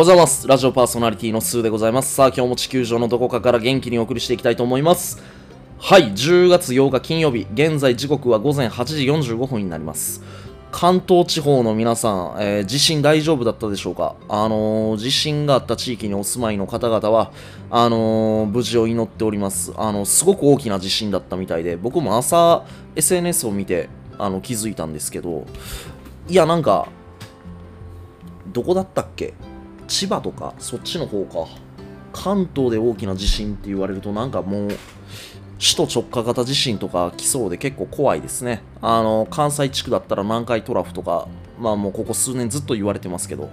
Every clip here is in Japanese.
おはようございます。ラジオパーソナリティのスーでございます。さあ、今日も地球上のどこかから元気にお送りしていきたいと思います。はい、10月8日金曜日、現在時刻は午前8時45分になります。関東地方の皆さん、えー地震大丈夫だったでしょうか？あのー地震があった地域にお住まいの方々は、あのー無事を祈っております。あの、すごく大きな地震だったみたいで、僕も朝 SNS を見て、あの、気づいたんですけど、いや、なんか、どこだったっけ？千葉とかそっちの方か。関東で大きな地震って言われるとなんかもう首都直下型地震とか来そうで結構怖いですね。あの関西地区だったら南海トラフとかまあもうここ数年ずっと言われてますけど。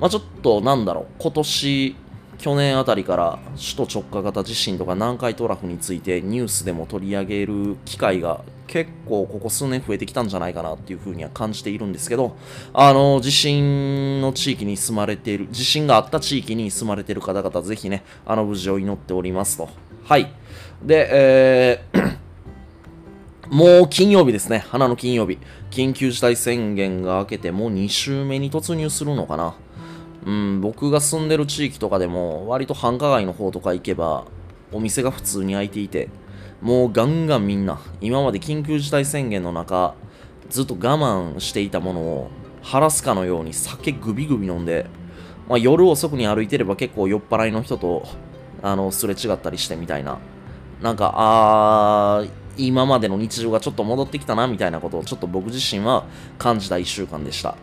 まあちょっとなんだろう。今年去年あたりから首都直下型地震とか南海トラフについてニュースでも取り上げる機会が結構ここ数年増えてきたんじゃないかなっていうふうには感じているんですけどあの地震の地域に住まれている地震があった地域に住まれている方々ぜひねあの無事を祈っておりますとはいでえー もう金曜日ですね。花の金曜日。緊急事態宣言が明けてもう2週目に突入するのかな。うん、僕が住んでる地域とかでも、割と繁華街の方とか行けば、お店が普通に開いていて、もうガンガンみんな、今まで緊急事態宣言の中、ずっと我慢していたものを晴らすかのように酒グビグビ飲んで、まあ、夜遅くに歩いてれば結構酔っ払いの人とあのすれ違ったりしてみたいな。なんか、あー、今までの日常がちょっと戻ってきたなみたいなことをちょっと僕自身は感じた1週間でした。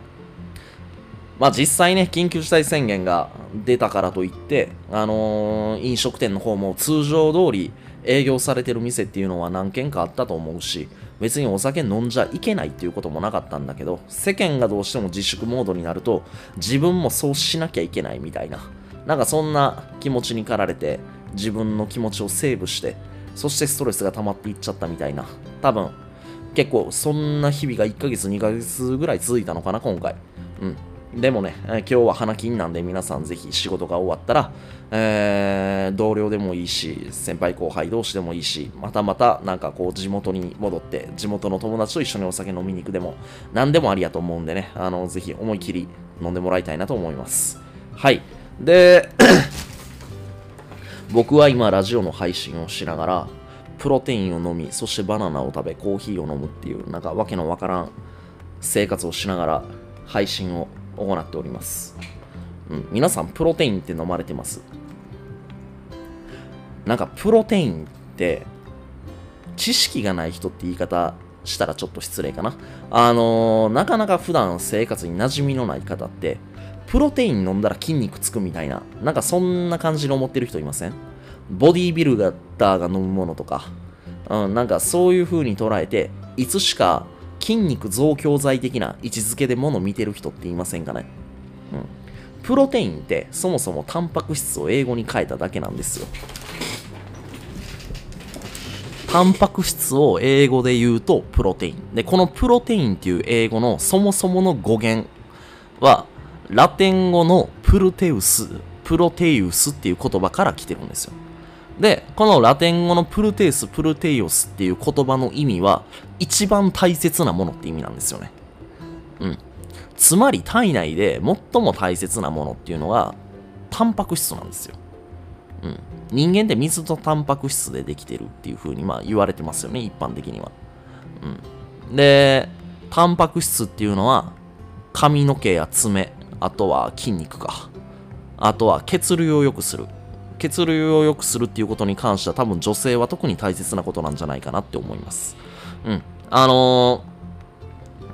まあ実際ね、緊急事態宣言が出たからといって、あのー飲食店の方も通常通り営業されてる店っていうのは何軒かあったと思うし、別にお酒飲んじゃいけないっていうこともなかったんだけど、世間がどうしても自粛モードになると、自分もそうしなきゃいけないみたいな、なんかそんな気持ちに駆られて、自分の気持ちをセーブして、そしてストレスが溜まっていっちゃったみたいな、多分、結構そんな日々が1ヶ月2ヶ月ぐらい続いたのかな今回。うん。でもね、今日は花金なんで皆さんぜひ仕事が終わったら、えー同僚でもいいし先輩後輩同士でもいいしまたまたなんかこう地元に戻って地元の友達と一緒にお酒飲みに行くでも何でもありやと思うんでねあのぜひ思い切り飲んでもらいたいなと思います。はい。で 僕は今ラジオの配信をしながらプロテインを飲みそしてバナナを食べコーヒーを飲むっていうなんかわけのわからん生活をしながら配信を行っております、うん、皆さんプロテインって飲まれてます？なんかプロテインって知識がない人って言い方したらちょっと失礼かな。あのーなかなか普段生活に馴染みのない方ってプロテイン飲んだら筋肉つくみたいななんかそんな感じで思ってる人いません？ボディービルダーが飲むものとか、うん、なんかそういう風に捉えていつしか筋肉増強剤的な位置づけで物見てる人っていませんかね、うん、プロテインってそもそもタンパク質を英語に変えただけなんですよ。タンパク質を英語で言うとプロテイン。でこのプロテインっていう英語のそもそもの語源はラテン語のプルテウス。プロテウスっていう言葉から来てるんですよ。で、このラテン語のプルテウス、プルテイオスっていう言葉の意味は、一番大切なものって意味なんですよね。うん。つまり体内で最も大切なものっていうのは、タンパク質なんですよ。うん。人間って水とタンパク質でできてるっていう風にまあ言われてますよね、一般的には。うん。で、タンパク質っていうのは、髪の毛や爪、あとは筋肉か。あとは血流を良くする。血流を良くするっていうことに関しては多分女性は特に大切なことなんじゃないかなって思います。うん。あのー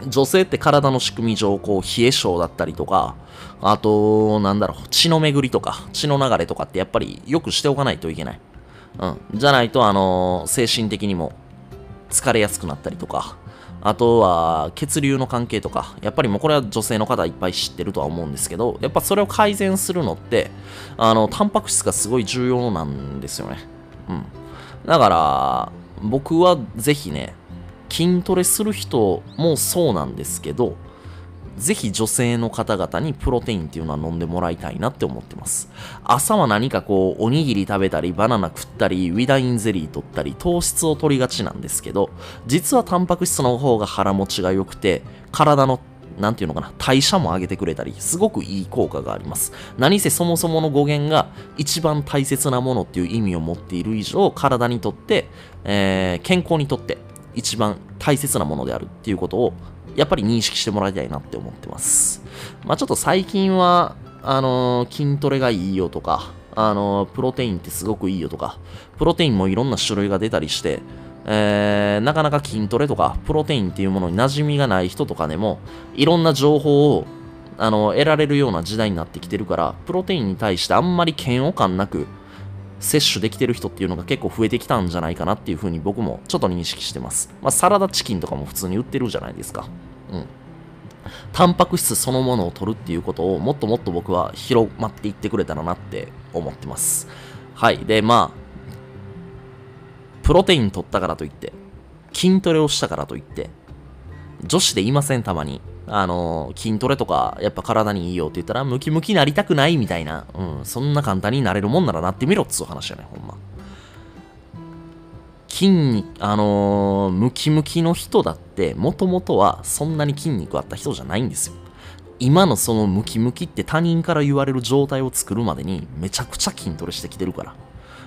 女性って体の仕組み上、こう、冷え性だったりとか、あと、なんだろう、血の巡りとか、血の流れとかってやっぱりよくしておかないといけない。うん。じゃないと、あのー精神的にも疲れやすくなったりとか、あとは血流の関係とか、やっぱりもうこれは女性の方いっぱい知ってるとは思うんですけど、やっぱそれを改善するのって、あの、タンパク質がすごい重要なんですよね。うん。だから、僕はぜひね、筋トレする人もそうなんですけど、ぜひ女性の方々にプロテインっていうのは飲んでもらいたいなって思ってます。朝は何かこう、おにぎり食べたり、バナナ食ったり、ウィダインゼリー取ったり、糖質を取りがちなんですけど、実はタンパク質の方が腹持ちが良くて、体のなんていうのかな、代謝も上げてくれたり、すごくいい効果があります。何せそもそもの語源が一番大切なものっていう意味を持っている以上、体にとって、えー、健康にとって一番大切なものであるっていうことを、やっぱり認識してもらいたいなって思ってます。まあちょっと最近は、あのー、筋トレがいいよとか、あのー、プロテインってすごくいいよとか、プロテインもいろんな種類が出たりして、えー、なかなか筋トレとかプロテインっていうものに馴染みがない人とかでもいろんな情報をあの得られるような時代になってきてるからプロテインに対してあんまり嫌悪感なく摂取できてる人っていうのが結構増えてきたんじゃないかなっていうふうに僕もちょっと認識してます。まあ、サラダチキンとかも普通に売ってるじゃないですか。うん。タンパク質そのものを取るっていうことをもっともっと僕は広まっていってくれたらなって思ってます。はい。で、まあ、プロテイン取ったからといって、筋トレをしたからといって、女子でいません、たまに。あの、筋トレとか、やっぱ体にいいよって言ったら、ムキムキなりたくないみたいな。うん、そんな簡単になれるもんならなってみろっつう話やね、ほんま。筋肉、あのー、ムキムキの人だって、もともとはそんなに筋肉あった人じゃないんですよ。今のそのムキムキって他人から言われる状態を作るまでにめちゃくちゃ筋トレしてきてるから。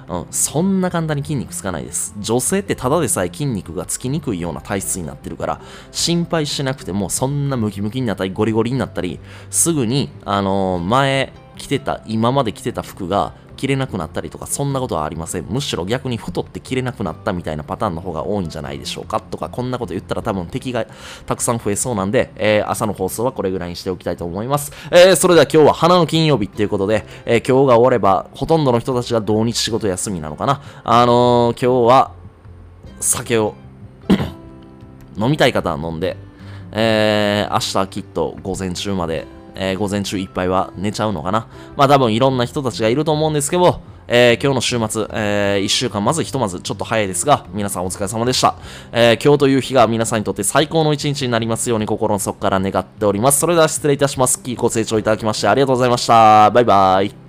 うん、そんな簡単に筋肉つかないです。女性ってただでさえ筋肉がつきにくいような体質になってるから、心配しなくても、そんなムキムキになったり、ゴリゴリになったり、すぐに、あのー、前着てた、今まで着てた服が、着れなくなったりとか、そんなことはありません。むしろ逆に太って着れなくなったみたいなパターンの方が多いんじゃないでしょうかとか、こんなこと言ったら多分敵がたくさん増えそうなんで、えー、朝の放送はこれぐらいにしておきたいと思います。えー、それでは今日は花の金曜日っていうことで、えー、今日が終われば、ほとんどの人たちが同日仕事休みなのかな。あの今日は、酒を 飲みたい方は飲んで、えー、明日はきっと午前中までえー、午前中いっぱいは寝ちゃうのかな。まあ多分いろんな人たちがいると思うんですけど、えー、今日の週末、えー、1週間まずひとまずちょっと早いですが、皆さんお疲れ様でした。えー、今日という日が皆さんにとって最高の一日になりますように心の底から願っております。それでは失礼いたします。ご清聴いただきましてありがとうございました。バイバイ。